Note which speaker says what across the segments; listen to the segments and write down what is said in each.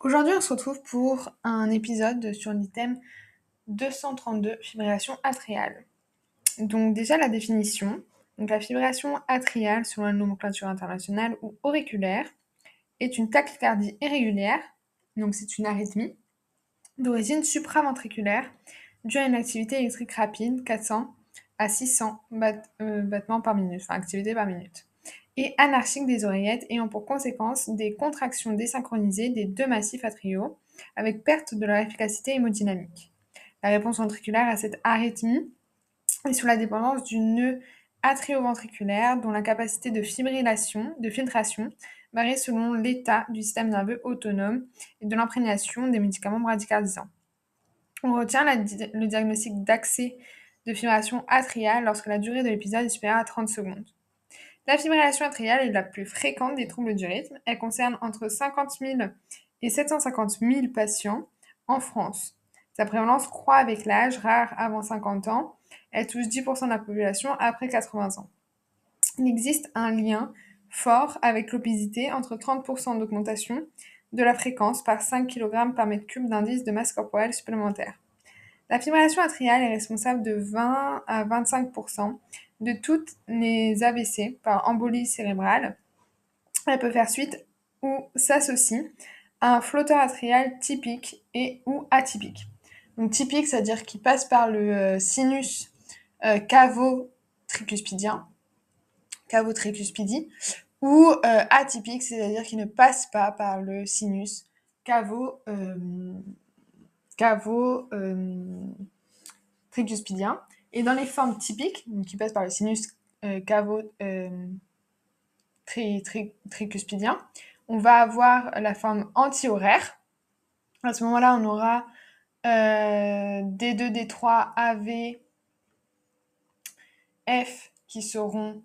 Speaker 1: Aujourd'hui, on se retrouve pour un épisode sur l'item 232, fibrillation atriale. Donc déjà la définition. Donc la fibrillation atriale, selon la nomenclature internationale ou auriculaire, est une tachycardie irrégulière, donc c'est une arythmie, d'origine supraventriculaire, due à une activité électrique rapide, 400 à 600 euh, battements par minute, enfin activité par minute et anarchique des oreillettes ayant pour conséquence des contractions désynchronisées des deux massifs atriaux avec perte de leur efficacité hémodynamique. La réponse ventriculaire à cette arythmie est sous la dépendance du nœud atrioventriculaire dont la capacité de fibrillation, de filtration, varie selon l'état du système nerveux autonome et de l'imprégnation des médicaments bradycardisants. On retient le diagnostic d'accès de fibrillation atriale lorsque la durée de l'épisode est supérieure à 30 secondes. La fibrillation atriale est la plus fréquente des troubles du rythme. Elle concerne entre 50 000 et 750 000 patients en France. Sa prévalence croît avec l'âge, rare avant 50 ans. Elle touche 10% de la population après 80 ans. Il existe un lien fort avec l'obésité entre 30% d'augmentation de la fréquence par 5 kg par mètre cube d'indice de masse corporelle supplémentaire. La fibrillation atriale est responsable de 20 à 25% de toutes les AVC par embolie cérébrale. Elle peut faire suite ou s'associe à un flotteur atrial typique et ou atypique. Donc typique, c'est-à-dire qu'il passe par le euh, sinus euh, cavo-tricuspidien, cavo-tricuspidie, ou euh, atypique, c'est-à-dire qu'il ne passe pas par le sinus cavo, cavo tricuspidien. Et dans les formes typiques, qui passent par le sinus euh, euh, tricuspidien, on va avoir la forme anti-horaire. À ce moment-là, on aura euh, D2, D3, AV, F qui seront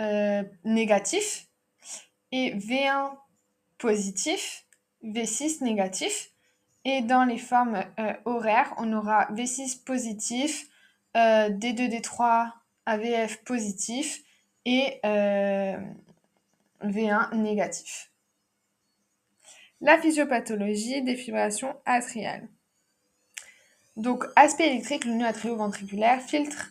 Speaker 1: euh, négatifs et V1 positif, V6 négatif. Et dans les formes horaires, on aura V6 positif, D2, D3, AVF positif et euh, V1 négatif. La physiopathologie des fibrations atriales. Donc, aspect électrique, le nœud atrioventriculaire filtre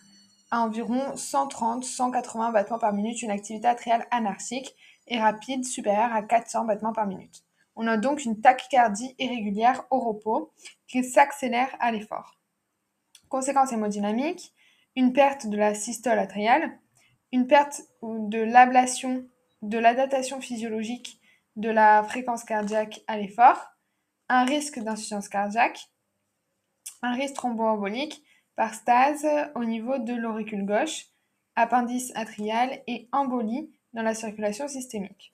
Speaker 1: à environ 130-180 battements par minute une activité atriale anarchique et rapide supérieure à 400 battements par minute. On a donc une tachycardie irrégulière au repos qui s'accélère à l'effort. Conséquences hémodynamiques, une perte de la systole atriale, une perte de l'ablation, de l'adaptation physiologique de la fréquence cardiaque à l'effort, un risque d'insuffisance cardiaque, un risque thromboembolique par stase au niveau de l'auricule gauche, appendice atrial et embolie dans la circulation systémique.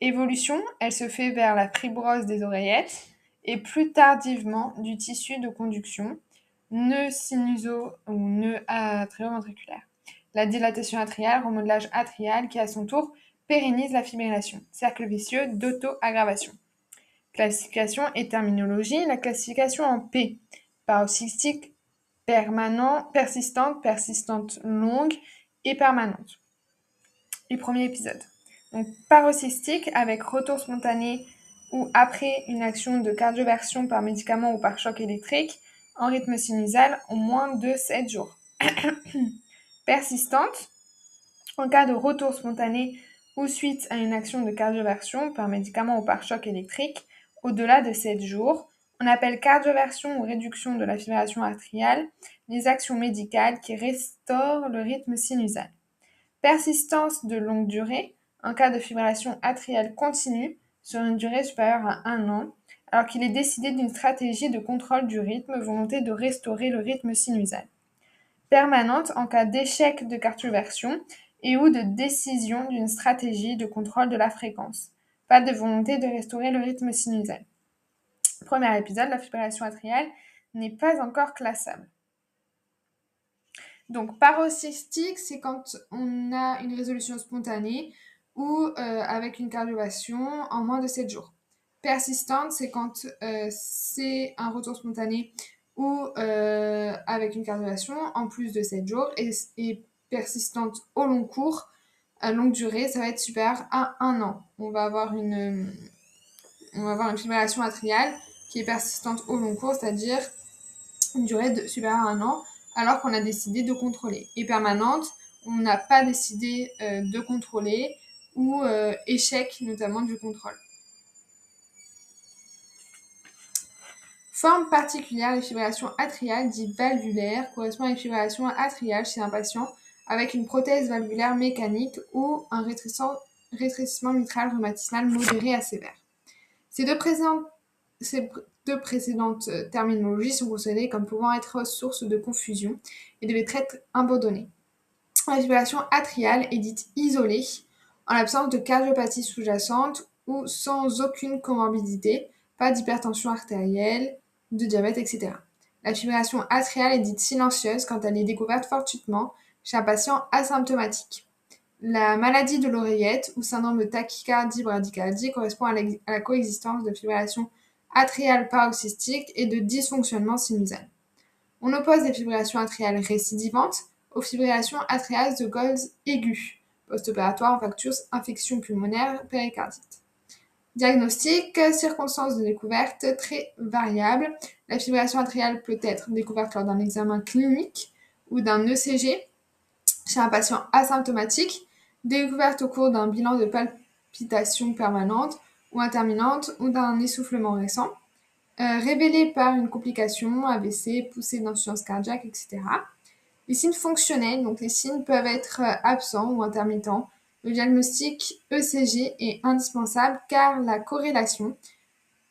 Speaker 1: Évolution, elle se fait vers la fibrose des oreillettes et plus tardivement du tissu de conduction, nœud sinuso ou nœud atrioventriculaire. La dilatation atriale, remodelage atrial qui à son tour pérennise la fibrillation. Cercle vicieux d'auto-aggravation. Classification et terminologie. La classification en P. Paroxystique, permanent, persistante, persistante longue et permanente. Les premiers épisodes. Donc paroxystique avec retour spontané ou après une action de cardioversion par médicament ou par choc électrique en rythme sinusal en moins de 7 jours. Persistante, en cas de retour spontané ou suite à une action de cardioversion par médicament ou par choc électrique, au-delà de 7 jours, on appelle cardioversion ou réduction de la fibrillation atriale les actions médicales qui restaurent le rythme sinusal. Persistance de longue durée, en cas de fibrillation atriale continue sur une durée supérieure à un an, alors qu'il est décidé d'une stratégie de contrôle du rythme, volonté de restaurer le rythme sinusal. Permanente en cas d'échec de cardioversion et ou de décision d'une stratégie de contrôle de la fréquence. Pas de volonté de restaurer le rythme sinusal. Premier épisode, la fibrillation atriale n'est pas encore classable. Donc paroxystique, c'est quand on a une résolution spontanée ou euh, avec une cardiovation en moins de 7 jours persistante, c'est quand euh, c'est un retour spontané ou euh, avec une cardioversion en plus de 7 jours. Et, persistante au long cours, à longue durée, ça va être super à un an. On va avoir une, on fibrillation atriale qui est persistante au long cours, c'est-à-dire une durée de, supérieure à un an, alors qu'on a décidé de contrôler. Et permanente, on n'a pas décidé euh, de contrôler ou échec notamment du contrôle. Forme particulière des fibrillations atriales dites valvulaires correspond à une fibrillation atriale chez un patient avec une prothèse valvulaire mécanique ou un rétrécissement mitral rhumatismal modéré à sévère. Ces deux, ces deux précédentes euh, terminologies sont considérées comme pouvant être source de confusion et devaient être abandonnées. La fibrillation atriale est dite isolée en l'absence de cardiopathie sous-jacente ou sans aucune comorbidité, pas d'hypertension artérielle, de diabète, etc. La fibrillation atriale est dite silencieuse quand elle est découverte fortuitement chez un patient asymptomatique. La maladie de l'oreillette ou syndrome de tachycardie-bradycardie correspond à, la coexistence de fibrillation atriale paroxystique et de dysfonctionnement sinusal. On oppose les fibrillations atriales récidivantes aux fibrillations atriales de Golds aiguës, post-opératoire, infection pulmonaire, péricardite. Diagnostic, circonstances de découverte très variables. La fibrillation atriale peut être découverte lors d'un examen clinique ou d'un ECG chez un patient asymptomatique, découverte au cours d'un bilan de palpitation permanente ou interminente ou d'un essoufflement récent, euh, révélée par une complication, AVC, poussée d'insuffisance cardiaque, etc. Les signes fonctionnels, donc les signes peuvent être euh, absents ou intermittents. Le diagnostic ECG est indispensable car la corrélation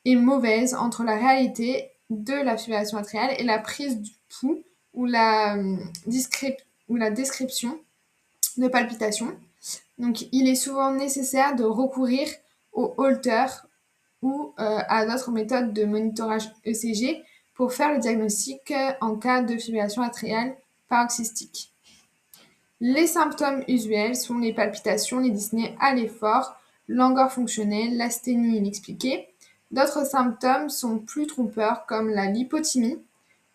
Speaker 1: est mauvaise entre la réalité de la fibrillation atriale et la prise du pouls ou la, euh, description de palpitation. Donc il est souvent nécessaire de recourir au holter ou euh, à d'autres méthodes de monitorage ECG pour faire le diagnostic en cas de fibrillation atriale paroxystique. Les symptômes usuels sont les palpitations, les dyspnées à l'effort, l'angoisse fonctionnelle, l'asthénie inexpliquée. D'autres symptômes sont plus trompeurs comme la lipothymie,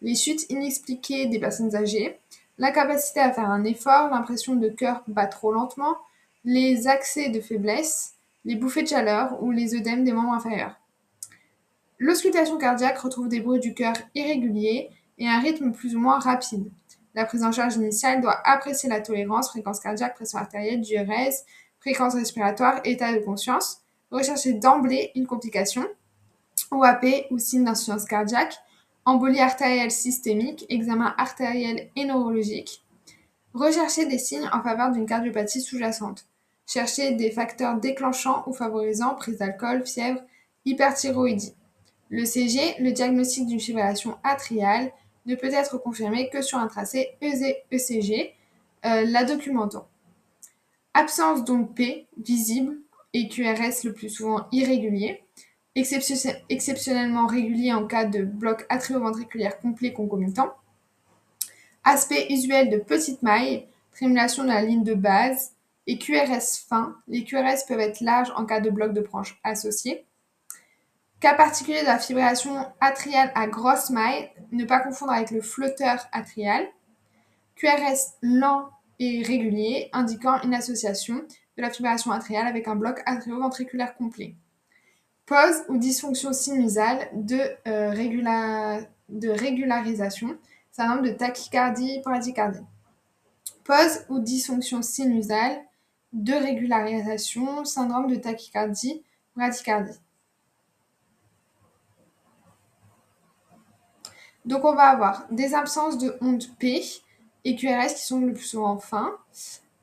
Speaker 1: les chutes inexpliquées des personnes âgées, l'incapacité à faire un effort, l'impression de cœur bat trop lentement, les accès de faiblesse, les bouffées de chaleur ou les œdèmes des membres inférieurs. L'auscultation cardiaque retrouve des bruits du cœur irréguliers et un rythme plus ou moins rapide. La prise en charge initiale doit apprécier la tolérance, fréquence cardiaque, pression artérielle, diurèse, fréquence respiratoire, état de conscience. Rechercher d'emblée une complication, OAP ou signe d'insuffisance cardiaque, embolie artérielle systémique, examen artériel et neurologique. Rechercher des signes en faveur d'une cardiopathie sous-jacente. Chercher des facteurs déclenchants ou favorisant prise d'alcool, fièvre, hyperthyroïdie. Le CG, le diagnostic d'une fibrillation atriale, ne peut être confirmé que sur un tracé ECG, euh, la documentant. Absence donc P visible et QRS le plus souvent irrégulier, exceptionnellement régulier en cas de bloc atrioventriculaire complet concomitant. Aspect usuel de petite maille, trémulation de la ligne de base et QRS fin. Les QRS peuvent être larges en cas de bloc de branche associé. Cas particulier de la fibrillation atriale à grosse maille, ne pas confondre avec le flotteur atrial. QRS lent et régulier, indiquant une association de la fibrillation atriale avec un bloc atrioventriculaire complet. Pause ou dysfonction sinusale de, euh, régularisation, syndrome de tachycardie, bradycardie. Pause ou dysfonction sinusale de régularisation, syndrome de tachycardie, bradycardie. Donc on va avoir des absences de ondes P et QRS qui sont le plus souvent fins.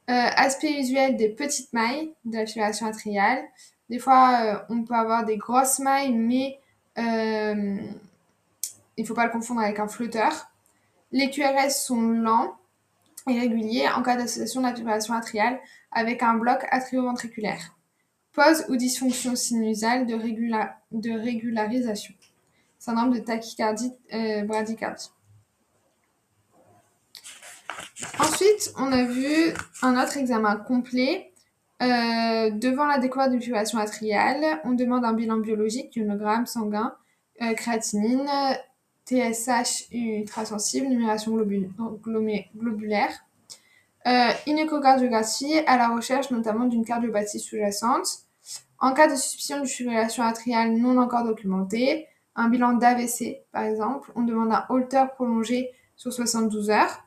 Speaker 1: Euh, aspect visuel des petites mailles de la fibrillation atriale. Des fois, euh, on peut avoir des grosses mailles, mais euh, il ne faut pas le confondre avec un flotteur. Les QRS sont lents et réguliers en cas d'association de la fibrillation atriale avec un bloc atrioventriculaire. Pause ou dysfonction sinusale de, de régularisation syndrome de tachycardie euh, bradycardie. Ensuite, on a vu un autre examen complet. Euh, devant la découverte d'une fibrillation atriale, on demande un bilan biologique, ionogramme sanguin, euh, créatinine, TSH ultrasensible, numération globulaire, une échocardiographie à la recherche notamment d'une cardiopathie sous-jacente, En cas de suspicion de fibrillation atriale non encore documentée, un bilan d'AVC par exemple, on demande un holter prolongé sur 72 heures,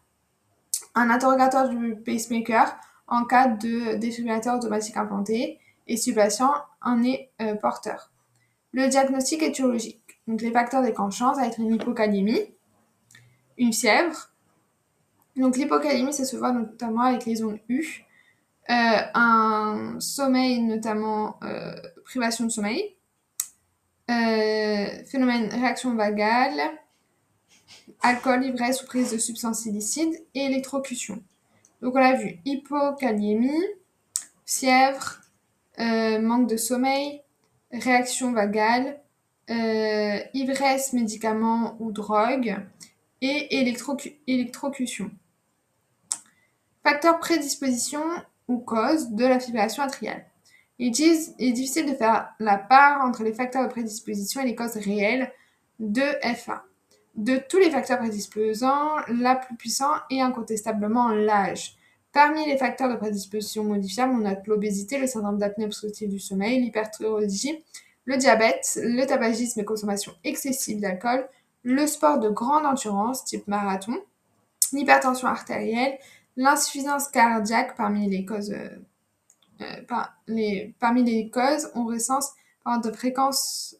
Speaker 1: un interrogatoire du pacemaker en cas de défibrillateur automatique implanté et si le patient en est euh, porteur. Le diagnostic étiologique. Donc les facteurs déclenchants, ça va être une hypokaliémie, une fièvre. Donc l'hypokaliémie, ça se voit notamment avec les ondes U. Euh, un sommeil, notamment euh, privation de sommeil. Phénomène réaction vagale, alcool, ivresse ou prise de substances illicites et électrocution. Donc on a vu hypokaliémie, fièvre, euh, manque de sommeil, réaction vagale, euh, ivresse, médicaments ou drogue et électrocution. Facteur prédisposition ou cause de la fibrillation atriale. Il est difficile de faire la part entre les facteurs de prédisposition et les causes réelles de FA. De tous les facteurs prédisposants, la plus puissante est incontestablement l'âge. Parmi les facteurs de prédisposition modifiables, on note l'obésité, le syndrome d'apnée obstructive du sommeil, l'hyperthyroïdie, le diabète, le tabagisme et consommation excessive d'alcool, le sport de grande endurance type marathon, l'hypertension artérielle, l'insuffisance cardiaque parmi les causes euh, euh, parmi les causes, on recense par de fréquences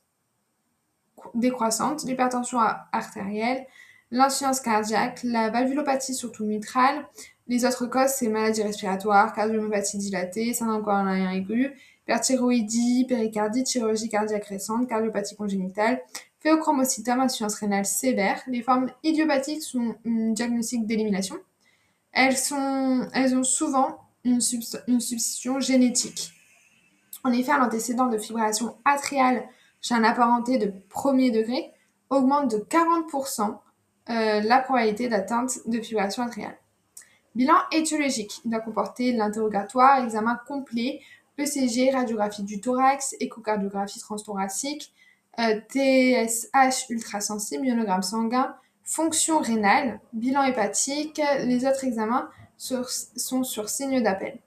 Speaker 1: décroissante, l'hypertension artérielle, l'insuffisance cardiaque, la valvulopathie surtout mitrale. Les autres causes, c'est maladies respiratoires, cardiomyopathie dilatée, syndrome coronarien aigu, hyperthyroïdie, péricardite, chirurgie cardiaque récente, cardiopathie congénitale, phéochromocytome, insuffisance rénale sévère. Les formes idiopathiques sont un diagnostic d'élimination. Elles, sont, elles ont souvent une, substitution génétique. En effet, l'antécédent de fibrillation atriale chez un apparenté de premier degré augmente de 40% euh, la probabilité d'atteinte de fibrillation atriale. Bilan étiologique. Il doit comporter l'interrogatoire, examen complet, ECG, radiographie du thorax, échocardiographie transthoracique, euh, TSH ultrasensible, ionogramme sanguin, fonction rénale, bilan hépatique. Les autres examens sont sur signe d'appel.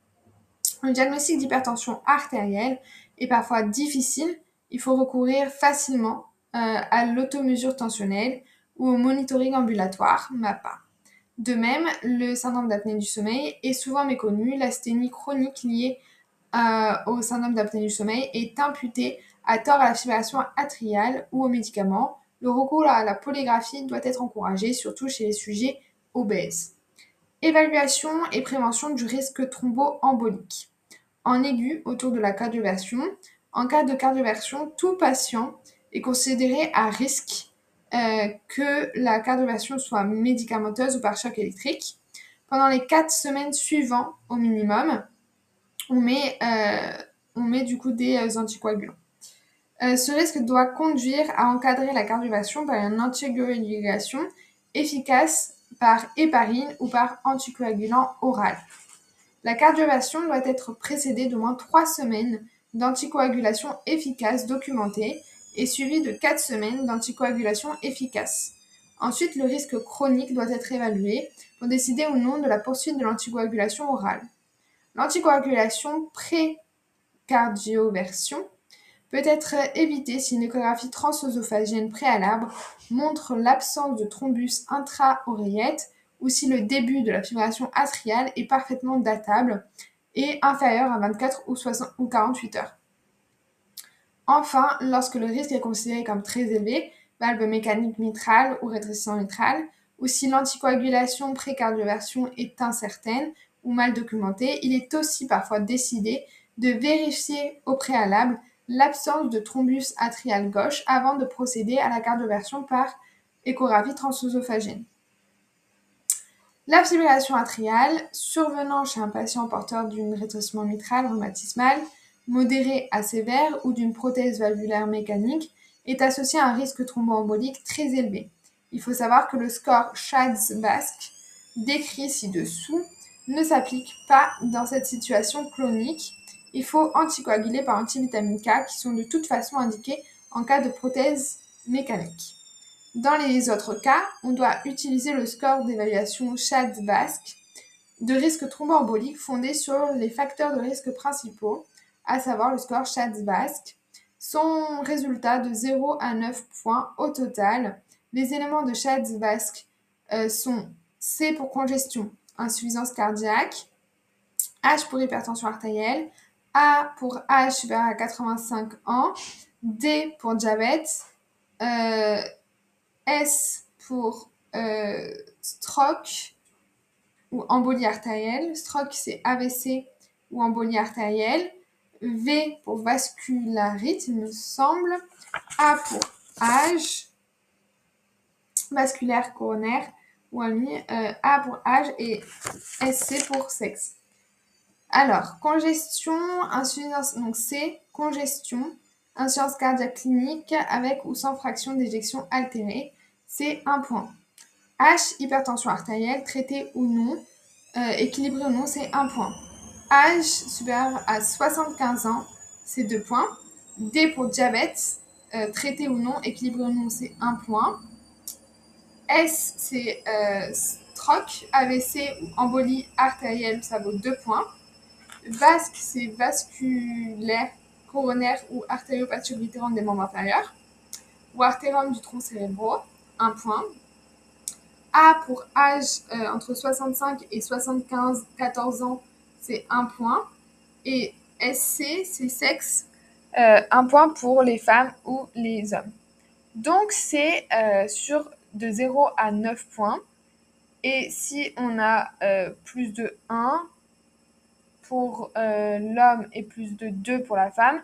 Speaker 1: Le diagnostic d'hypertension artérielle est parfois difficile il faut recourir facilement euh, à l'automesure tensionnelle ou au monitoring ambulatoire, MAPA. De même, le syndrome d'apnée du sommeil est souvent méconnu. L'asthénie chronique liée euh, au syndrome d'apnée du sommeil est imputée à tort à la fibrillation atriale ou aux médicaments. Le recours à la polygraphie doit être encouragé, surtout chez les sujets obèses. Évaluation et prévention du risque thromboembolique. En aigu, autour de la cardioversion, en cas de cardioversion, tout patient est considéré à risque euh, que la cardioversion soit médicamenteuse ou par choc électrique. Pendant les 4 semaines suivantes au minimum, on met, euh, on met du coup des euh, anticoagulants. ce risque doit conduire à encadrer la cardioversion par une anticoagulation efficace par héparine ou par anticoagulant oral. La cardioversion doit être précédée d'au moins 3 semaines d'anticoagulation efficace documentée et suivi de 4 semaines d'anticoagulation efficace. Ensuite, le risque chronique doit être évalué pour décider ou non de la poursuite de l'anticoagulation orale. L'anticoagulation pré-cardioversion peut être évitée si une échographie transœsophagienne préalable montre l'absence de thrombus intra-oreillette ou si le début de la fibrillation atriale est parfaitement datable et inférieur à 24 ou, 60, ou 48 heures. Enfin, lorsque le risque est considéré comme très élevé, valve mécanique mitrale ou rétrécissant mitral, ou si l'anticoagulation pré-cardioversion est incertaine ou mal documentée, il est aussi parfois décidé de vérifier au préalable l'absence de thrombus atrial gauche avant de procéder à la cardioversion par échographie. La fibrillation atriale, survenant chez un patient porteur d'une rétrécissement mitral rhumatismal modéré à sévère ou d'une prothèse valvulaire mécanique, est associée à un risque thromboembolique très élevé. Il faut savoir que le score Schatz-Basque, décrit ci-dessous, ne s'applique pas dans cette situation clonique. Il faut anticoaguler par antivitamine K qui sont de toute façon indiqués en cas de prothèse mécanique. Dans les autres cas, on doit utiliser le score d'évaluation SHAD-VASC de risque thromboembolique fondé sur les facteurs de risque principaux, à savoir le score Schatz-Basque. Son résultat de 0 à 9 points au total. Les éléments de Schatz-Basque euh, sont C pour congestion, insuffisance cardiaque, H pour hypertension artérielle, A pour H supérieur à 85 ans, D pour diabète, euh, S pour euh, stroke ou embolie artérielle. Stroke, c'est AVC ou embolie artérielle. V pour vascularite, il me semble. A pour âge vasculaire coronaire ou euh, A pour âge et SC pour sexe. Alors, congestion, insuffisance, donc C, congestion, insuffisance cardiaque clinique avec ou sans fraction d'éjection altérée, c'est un point. H, hypertension artérielle, traitée ou non, équilibrée ou non, c'est un point. Âge supérieur à 75 ans, c'est deux points. D pour diabète, traité ou non, équilibré ou non, c'est un point. S, c'est euh, stroke, AVC ou embolie artérielle, ça vaut deux points. Vasque, c'est vasculaire, coronaire ou artériopathie oblitérante des membres inférieurs. Ou artérium du tronc cérébraux, un point. A pour âge euh, entre 65 et 75, 14 ans, c'est un point. Et SC, c'est sexe, euh, un point pour les femmes ou les hommes. Donc, c'est euh, sur de 0 à 9 points. Et si on a plus de 1 pour l'homme et plus de 2 pour la femme,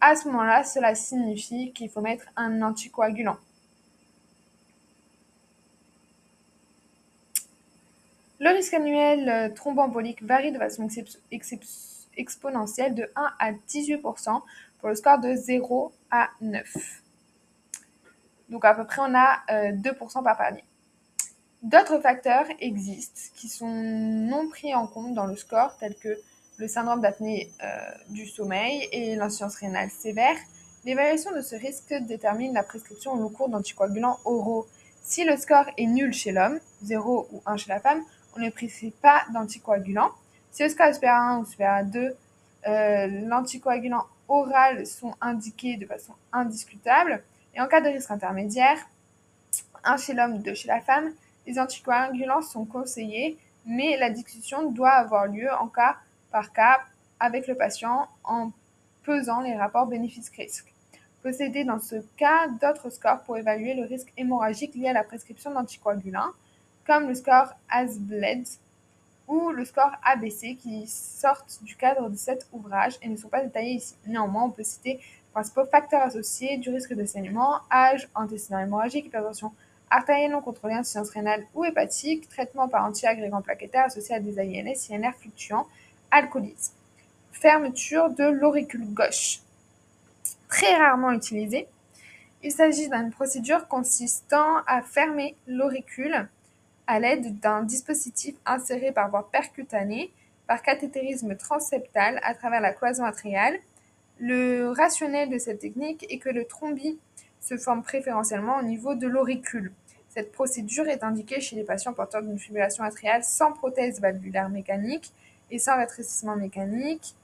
Speaker 1: à ce moment-là, cela signifie qu'il faut mettre un anticoagulant. Le risque annuel thromboembolique varie de façon exponentielle de 1 à 18% pour le score de 0 à 9. Donc à peu près on a 2% euh, par palier. D'autres facteurs existent qui sont non pris en compte dans le score, tels que le syndrome d'apnée euh, du sommeil et l'insuffisance rénale sévère. L'évaluation de ce risque détermine la prescription au long cours d'anticoagulants oraux. Si le score est nul chez l'homme, 0 ou 1 chez la femme, on ne prescrit pas d'anticoagulants. Si le score est supérieur à 1 ou supérieur à 2, euh, l'anticoagulant orales sont indiquées de façon indiscutable. Et en cas de risque intermédiaire, un chez l'homme, deux chez la femme, les anticoagulants sont conseillés, mais la discussion doit avoir lieu en cas par cas avec le patient en pesant les rapports bénéfices-risques. Posséder dans ce cas d'autres scores pour évaluer le risque hémorragique lié à la prescription d'anticoagulants, comme le score ASBLED ou le score ABC qui sortent du cadre de cet ouvrage et ne sont pas détaillés ici. Néanmoins, on peut citer les principaux facteurs associés du risque de saignement, âge, antécédent hémorragique, hypertension artérielle non contrôlée, insuffisance rénale ou hépatique, traitement par antiagrégant plaquettaire associé à des INS, INR fluctuants, alcoolisme. Fermeture de l'auricule gauche. Très rarement utilisée, il s'agit d'une procédure consistant à fermer l'auricule à l'aide d'un dispositif inséré par voie percutanée par cathétérisme transseptal à travers la cloison atriale. Le rationnel de cette technique est que le thrombie se forme préférentiellement au niveau de l'auricule. Cette procédure est indiquée chez les patients porteurs d'une fibrillation atriale sans prothèse valvulaire mécanique et sans rétrécissement mécanique,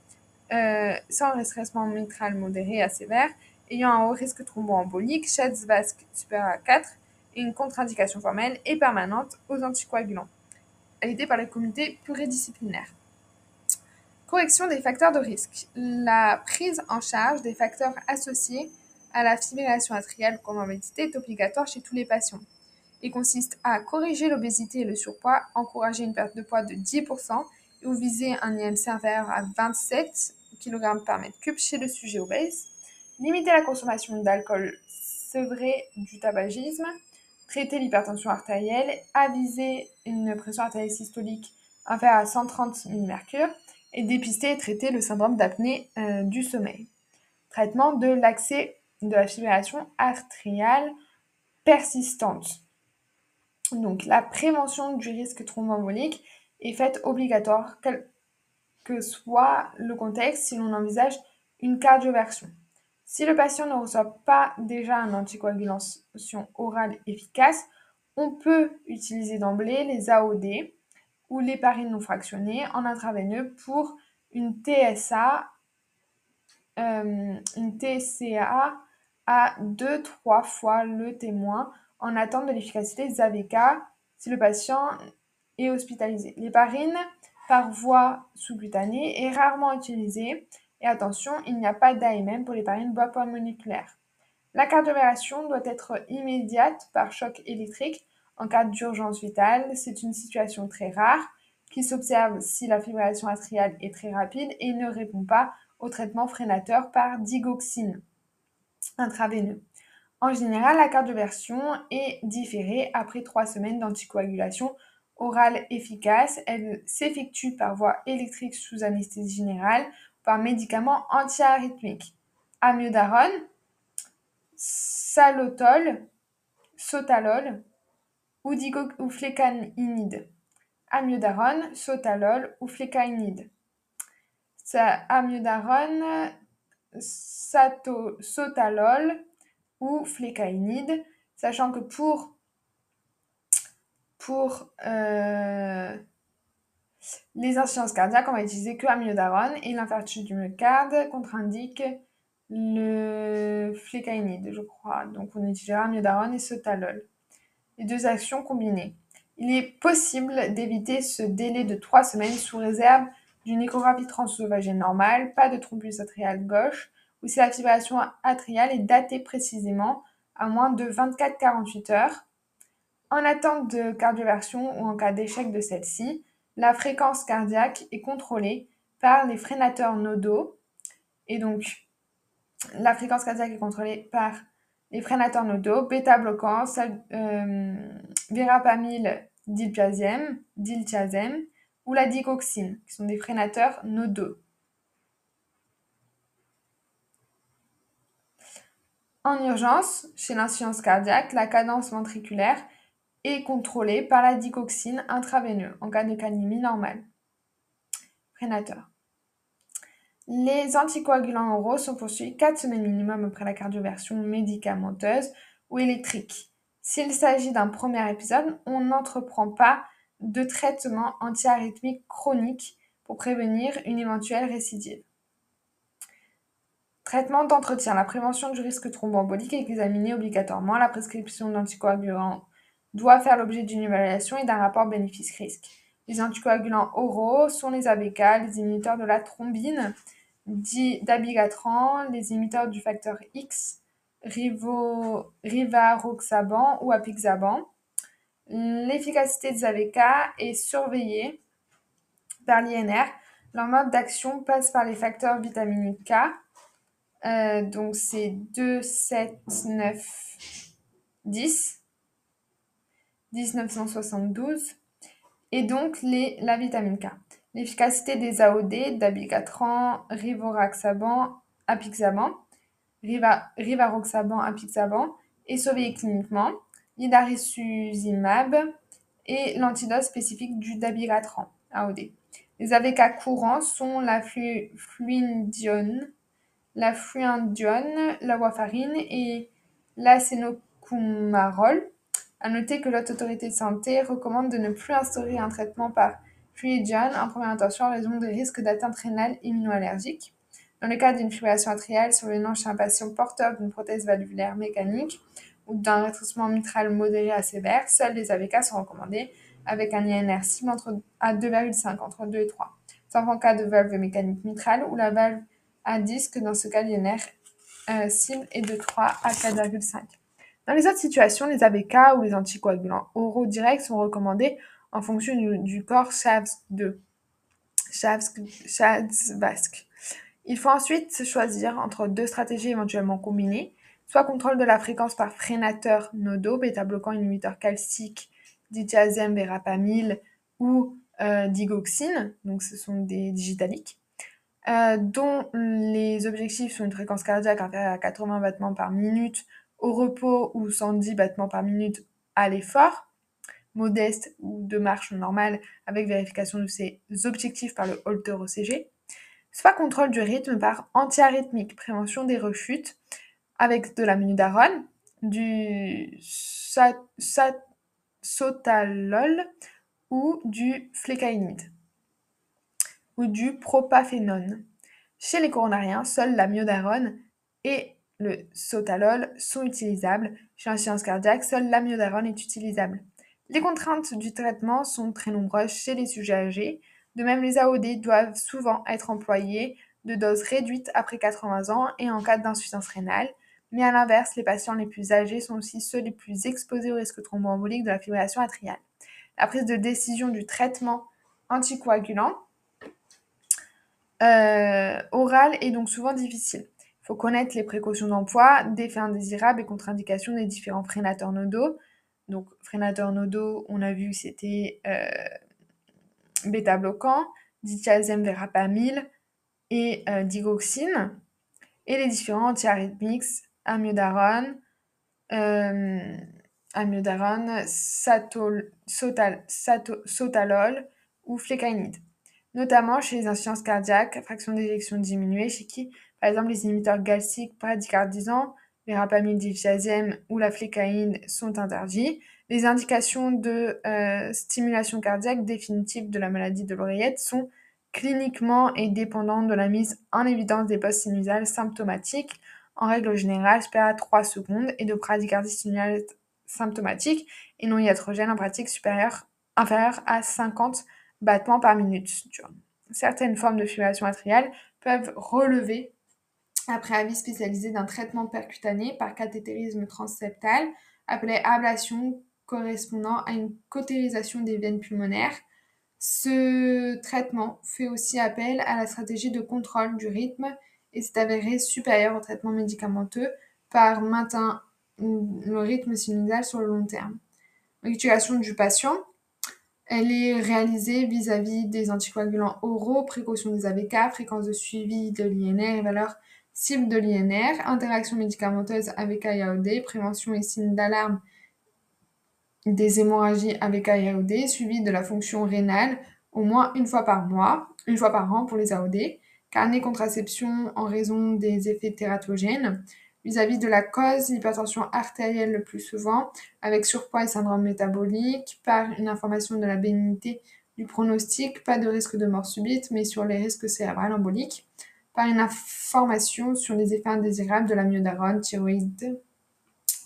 Speaker 1: euh, sans rétrécissement mitral modéré à sévère, ayant un haut risque thromboembolique, Schatz vasque supérieur à 4 une contre-indication formelle et permanente aux anticoagulants, aidée par les comités pluridisciplinaires. Correction des facteurs de risque. La prise en charge des facteurs associés à la fibrillation atriale comorbidité est obligatoire chez tous les patients et consiste à corriger l'obésité et le surpoids, encourager une perte de poids de 10% et ou viser un IMC inférieur à 27 kg par mètre cube chez le sujet obèse, limiter la consommation d'alcool sevré du tabagisme, traiter l'hypertension artérielle, aviser une pression artérielle systolique inférieure à 130 mmHg et dépister et traiter le syndrome d'apnée euh, du sommeil. Traitement de l'accès de la fibrillation artérielle persistante. Donc la prévention du risque thromboembolique est faite obligatoire, quel que soit le contexte, si l'on envisage une cardioversion. Si le patient ne reçoit pas déjà une anticoagulation orale efficace, on peut utiliser d'emblée les AOD ou l'héparine non fractionnée en intraveineux pour une TSA une TCA à 2-3 fois le témoin en attente de l'efficacité des AVK si le patient est hospitalisé. L'héparine par voie sous-cutanée est rarement utilisée et attention, il n'y a pas d'AMM pour l'héparine bois moléculaire. La cardioversion doit être immédiate par choc électrique en cas d'urgence vitale. C'est une situation très rare qui s'observe si la fibrillation atriale est très rapide et ne répond pas au traitement freinateur par digoxine intraveineux. En général, la cardioversion est différée après trois semaines d'anticoagulation orale efficace. Elle s'effectue par voie électrique sous anesthésie générale par médicaments antiarythmiques. Amiodarone, salotol, sotalol ou, ou flécainide. Amiodarone, sotalol ou flécainide. Amiodarone, sotalol ou flécainide, sachant que pour, pour euh, les insuffisances cardiaques, on va utiliser que amiodarone et l'infarctus du myocarde contre-indique le flécainide, je crois. Donc on utilisera amiodarone et sotalol. Les deux actions combinées. Il est possible d'éviter ce délai de 3 semaines sous réserve d'une échographie transœsophagéenne normale, pas de thrombus atriale gauche, ou si la fibrillation atriale est datée précisément à moins de 24-48 heures. En attente de cardioversion ou en cas d'échec de celle-ci, la fréquence cardiaque est contrôlée par les freinateurs nodaux. Et donc, la fréquence cardiaque est contrôlée par les freinateurs nodaux, bêta-bloquants, euh, verapamil, diltiazem, diltiazem ou la digoxine, qui sont des freinateurs nodaux. En urgence, chez l'insuffisance cardiaque, la cadence ventriculaire est contrôlée par la digoxine intraveineuse en cas de calémie normale. Freinateur. Les anticoagulants oraux sont poursuivis 4 semaines minimum après la cardioversion médicamenteuse ou électrique. S'il s'agit d'un premier épisode, on n'entreprend pas de traitement antiarythmique chronique pour prévenir une éventuelle récidive. Traitement d'entretien. La prévention du risque thromboembolique est examinée obligatoirement. La prescription d'anticoagulants doit faire l'objet d'une évaluation et d'un rapport bénéfice-risque. Les anticoagulants oraux sont les ABK, les inhibiteurs de la thrombine, dabigatran, les inhibiteurs du facteur X, rivaroxaban ou apixaban. L'efficacité des ABK est surveillée par l'INR. Leur mode d'action passe par les facteurs vitaminiques K, euh, donc c'est 2, 7, 9, 10, 1972. Et donc les, la vitamine K. L'efficacité des AOD, dabigatran, rivaroxaban, apixaban, rivaroxaban, apixaban, est surveillée cliniquement. L'hidarisuzimab et l'antidote spécifique du dabigatran, AOD. Les AVK courants sont la fluindione, la fluindione, la warfarine et l'acénocumarol. À noter que l'autre autorité de santé recommande de ne plus instaurer un traitement par fluidione en première intention en raison des risques d'atteinte rénale immunoallergique. Dans le cas d'une fibrillation atriale survenant chez un patient porteur d'une prothèse valvulaire mécanique ou d'un rétrécissement mitral modéré à sévère, seuls les AVK sont recommandés avec un INR cible entre, à 2,5 entre 2 et 3. Sauf en cas de valve mécanique mitrale où la valve à disque, dans ce cas, l'INR euh, cible est de 3 à 4,5. Dans les autres situations, les ABK ou les anticoagulants oraux directs sont recommandés en fonction du, corps SHAVS2. SHAVS-VASC. Il faut ensuite choisir entre deux stratégies éventuellement combinées, soit contrôle de la fréquence par freinateur nodo, bêta-bloquant inhibiteur calcique, dithiazème, verapamil ou euh, digoxine, donc ce sont des digitaliques, euh, dont les objectifs sont une fréquence cardiaque inférieure à 80 battements par minute au repos ou 110 battements par minute à l'effort, modeste ou de marche normale avec vérification de ces objectifs par le Holter OCG, soit contrôle du rythme par antiarythmique, prévention des rechutes avec de la du sotalol ou du flécainide ou du propafénone. Chez les coronariens, seul l'amiodarone et le sotalol sont utilisables. Chez l'insuffisance cardiaque, seul l'amiodarone est utilisable. Les contraintes du traitement sont très nombreuses chez les sujets âgés. De même, les AOD doivent souvent être employés de doses réduites après 80 ans et en cas d'insuffisance rénale. Mais à l'inverse, les patients les plus âgés sont aussi ceux les plus exposés au risque thromboembolique de la fibrillation atriale. La prise de décision du traitement anticoagulant euh, oral est donc souvent difficile. Faut connaître les précautions d'emploi, d'effets indésirables et contre-indications des différents freinateurs nodaux. Donc, freinateurs nodaux, on a vu que c'était euh, bêta-bloquant, dithiazème verapamil et euh, digoxine. Et les différents antiarythmiques, amiodarone, euh, amiodarone, sotalol ou flécainide. Notamment chez les insuffisances cardiaques, fraction d'éjection diminuée, chez qui, par exemple, les inhibiteurs galsiques bradycardisants, les rapamyl ou la flécaïne sont interdits. Les indications de euh, stimulation cardiaque définitive de la maladie de l'oreillette sont cliniquement et dépendant de la mise en évidence des postes sinusales symptomatiques, en règle générale supérieure à 3 secondes, et de bradycardie sinusale symptomatique et non iatrogène en pratique supérieure, inférieure à 50 battements par minute. Certaines formes de fibrillation atriale peuvent relever après avis spécialisé d'un traitement percutané par cathétérisme transseptal appelé ablation correspondant à une cautérisation des veines pulmonaires ce traitement fait aussi appel à la stratégie de contrôle du rythme et s'est avéré supérieur au traitement médicamenteux par maintien le rythme sinusal sur le long terme. L'actuation du patient, elle est réalisée vis-à-vis des anticoagulants oraux, précaution des AVK, fréquence de suivi de l'INR et valeur cible de l'INR, interaction médicamenteuse AVK et AOD, prévention et signes d'alarme des hémorragies avec AOD suivies de la fonction rénale au moins une fois par mois, une fois par an pour les AOD, carnet contraception en raison des effets tératogènes, vis-à-vis de la cause, l'hypertension artérielle le plus souvent, avec surpoids et syndrome métabolique, par une information de la bénignité du pronostic, pas de risque de mort subite, mais sur les risques cérébrales emboliques, une information sur les effets indésirables de la myodarone, thyroïde,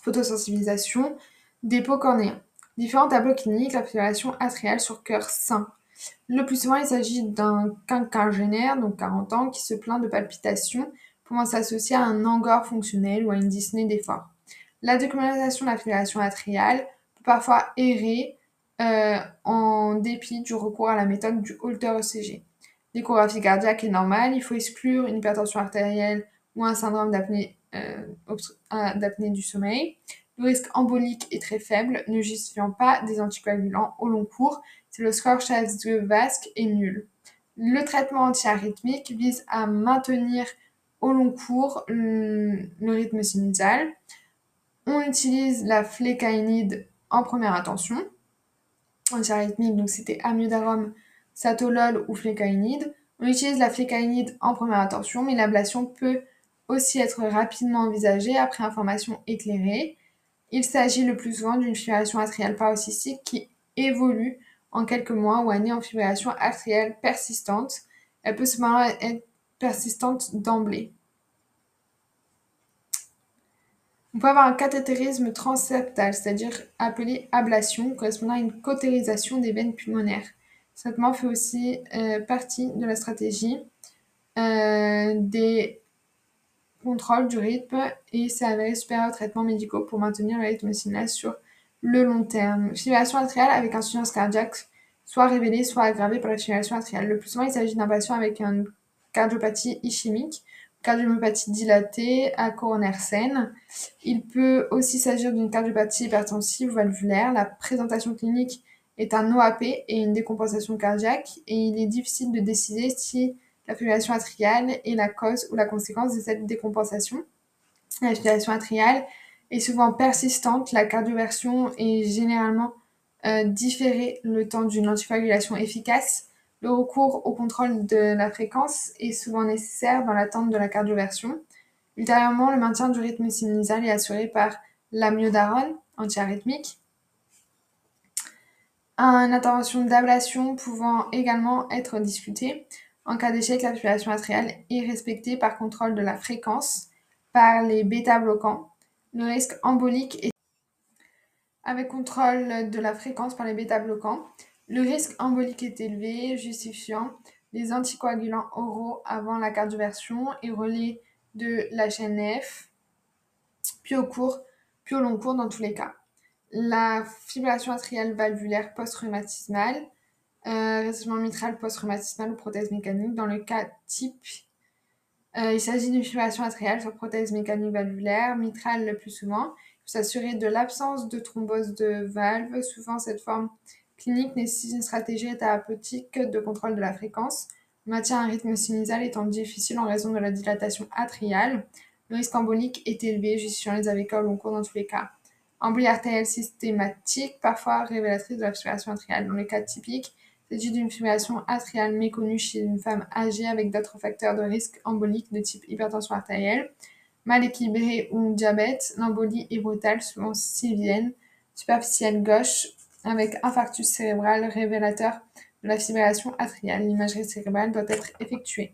Speaker 1: photosensibilisation, dépôt cornéen. Différents tableaux cliniques, la fibrillation atriale sur cœur sain. Le plus souvent, il s'agit d'un quinquagénaire, donc 40 ans, qui se plaint de palpitations pouvant s'associer à un angor fonctionnel ou à une dyspnée d'effort. La documentation de la fibrillation atriale peut parfois errer euh, en dépit du recours à la méthode du Holter ECG. L'échographie cardiaque est normale, il faut exclure une hypertension artérielle ou un syndrome d'apnée euh, du sommeil. Le risque embolique est très faible, ne justifiant pas des anticoagulants au long cours si le score Chase-2-Vasque est nul. Le traitement antiarythmique vise à maintenir au long cours le, rythme sinusal. On utilise la flécainide en première attention. Antiarythmique, donc c'était amiodarone, satolol ou flécainide. On utilise la flécainide en première attention, mais l'ablation peut aussi être rapidement envisagée après information éclairée. Il s'agit le plus souvent d'une fibrillation atriale paroxystique qui évolue en quelques mois ou années en fibrillation atriale persistante. Elle peut cependant être persistante d'emblée. On peut avoir un cathétérisme transseptal, c'est-à-dire appelé ablation, correspondant à une cautérisation des veines pulmonaires. Traitement fait aussi euh, partie de la stratégie euh, des contrôle du rythme et s'est avéré aux traitements médicaux pour maintenir le rythme sinusal sur le long terme. Fibrillation atriale avec insuffisance cardiaque, soit révélée, soit aggravée par la fibrillation atriale. Le plus souvent, il s'agit d'un patient avec une cardiopathie ischémique, cardiomyopathie dilatée à coronaire saine. Il peut aussi s'agir d'une cardiopathie hypertensive valvulaire. La présentation clinique est un OAP et une décompensation cardiaque et il est difficile de décider si la fibrillation atriale est la cause ou la conséquence de cette décompensation. La fibrillation atriale est souvent persistante, la cardioversion est généralement euh, différée le temps d'une anticoagulation efficace. Le recours au contrôle de la fréquence est souvent nécessaire dans l'attente de la cardioversion. Ultérieurement, le maintien du rythme sinusal est assuré par l'amiodarone antiarythmique. Une intervention d'ablation pouvant également être discutée. En cas d'échec, la fibrillation atriale est respectée par contrôle de la fréquence par les bêta-bloquants. Le risque embolique est avec contrôle de la fréquence par les bêta-bloquants. Le risque embolique est élevé, justifiant les anticoagulants oraux avant la cardioversion et relais de la chaîne F, puis au cours, puis au long cours dans tous les cas. La fibrillation atriale valvulaire post-rhumatismale, euh, mitral post-rhumatismal ou prothèse mécanique. Dans le cas type, euh, il s'agit d'une fibrillation atriale sur prothèse mécanique valvulaire, mitrale le plus souvent. Il faut s'assurer de l'absence de thrombose de valve. Souvent, cette forme clinique nécessite une stratégie thérapeutique de contrôle de la fréquence. Le maintien à un rythme sinusal étant difficile en raison de la dilatation atriale. Le risque embolique est élevé, justifiant les AVK au long cours dans tous les cas. Embolie artérielle systématique, parfois révélatrice de la fibrillation atriale. Dans les cas typiques, s'agit d'une fibrillation atriale méconnue chez une femme âgée avec d'autres facteurs de risque embolique de type hypertension artérielle, mal équilibré ou diabète. L'embolie est brutale, souvent sylvienne, superficielle gauche, avec infarctus cérébral révélateur de la fibrillation atriale. L'imagerie cérébrale doit être effectuée.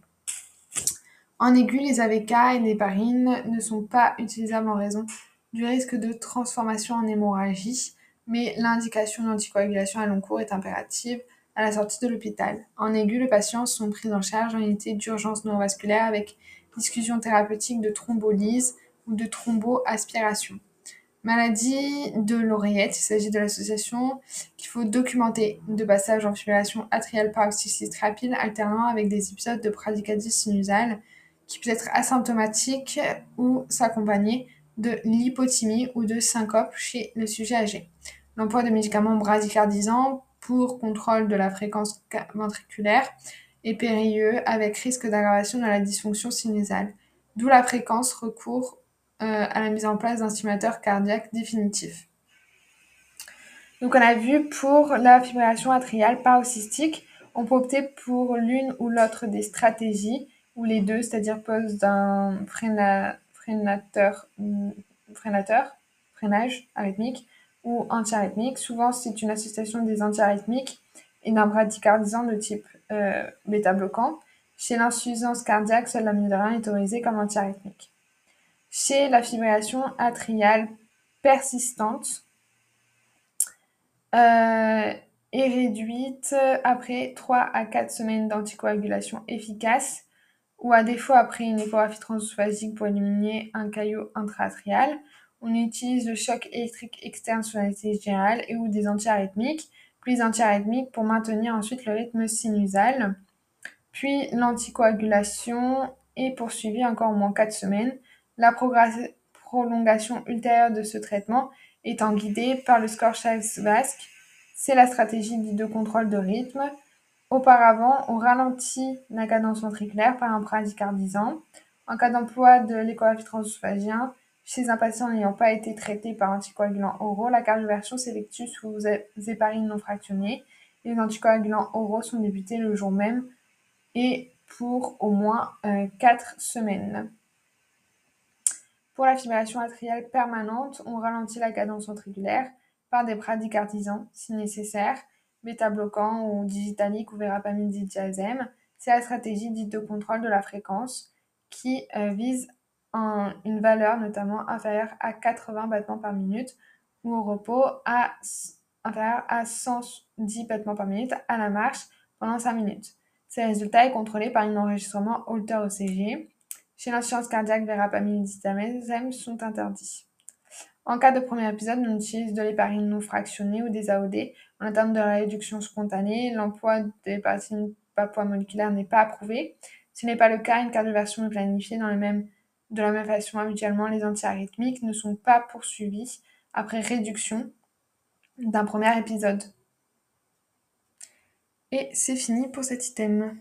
Speaker 1: En aigu, les AVK et les parines ne sont pas utilisables en raison du risque de transformation en hémorragie, mais l'indication d'anticoagulation à long cours est impérative à la sortie de l'hôpital. En aigu, les patients sont pris en charge en unité d'urgence neurovasculaire avec discussion thérapeutique de thrombolyse ou de thromboaspiration. Maladie de l'oreillette, il s'agit de l'association qu'il faut documenter de passage en fibrillation atriale paroxystique rapide alternant avec des épisodes de bradycardie sinusale qui peut être asymptomatique ou s'accompagner de lipotymie ou de syncope chez le sujet âgé. L'emploi de médicaments bradycardisants pour contrôle de la fréquence ventriculaire est périlleux avec risque d'aggravation de la dysfonction sinusale, d'où la fréquence recours euh, à la mise en place d'un stimulateur cardiaque définitif. Donc on a vu pour la fibrillation atriale paroxystique, on peut opter pour l'une ou l'autre des stratégies, ou les deux, c'est-à-dire pose d'un freinateur, freinateur, freinage arythmique, ou antiarythmique. Souvent, c'est une association des antiarythmiques et d'un bradycardisant de type euh, bêta-bloquant. Chez l'insuffisance cardiaque, seule la est autorisée comme antiarythmique. Chez la fibrillation atriale persistante, euh, est réduite après 3 à 4 semaines d'anticoagulation efficace ou à défaut après une échographie transphasique pour éliminer un caillot intra-atrial on utilise le choc électrique externe sur l'anesthésie générale et ou des antiarythmiques, puis les antiarythmiques pour maintenir ensuite le rythme sinusal. Puis l'anticoagulation est poursuivie encore au moins 4 semaines. La prolongation ultérieure de ce traitement étant guidée par le score basque C'est la stratégie de contrôle de rythme. Auparavant, on ralentit la cadence ventriculaire par un bradycardisant. En cas d'emploi de l'échographie transphagien, chez un patient n'ayant pas été traité par anticoagulants oraux, la cardioversion s'effectue sous héparine non fractionnée les anticoagulants oraux sont débutés le jour même et pour au moins 4 euh, semaines. Pour la fibrillation atriale permanente, on ralentit la cadence ventriculaire par des bradycardisants si nécessaire, bêta-bloquants ou digitaliques ou verapamine C'est la stratégie dite de contrôle de la fréquence qui euh, vise une valeur notamment inférieure à 80 battements par minute ou au repos à inférieur à 110 battements par minute à la marche pendant 5 minutes. Ces résultats est contrôlé par un enregistrement Holter-ECG. Chez l'insuffisance cardiaque, verapamil et sont interdits. En cas de premier épisode, on utilise de l'héparine non fractionnée ou des AOD. En attente de la réduction spontanée, l'emploi des l'héparine pas moléculaire n'est pas approuvé. Ce n'est pas le cas, une cardioversion est planifiée dans le même de la même façon, habituellement, les antiarythmiques ne sont pas poursuivis après réduction d'un premier épisode. Et c'est fini pour cet item.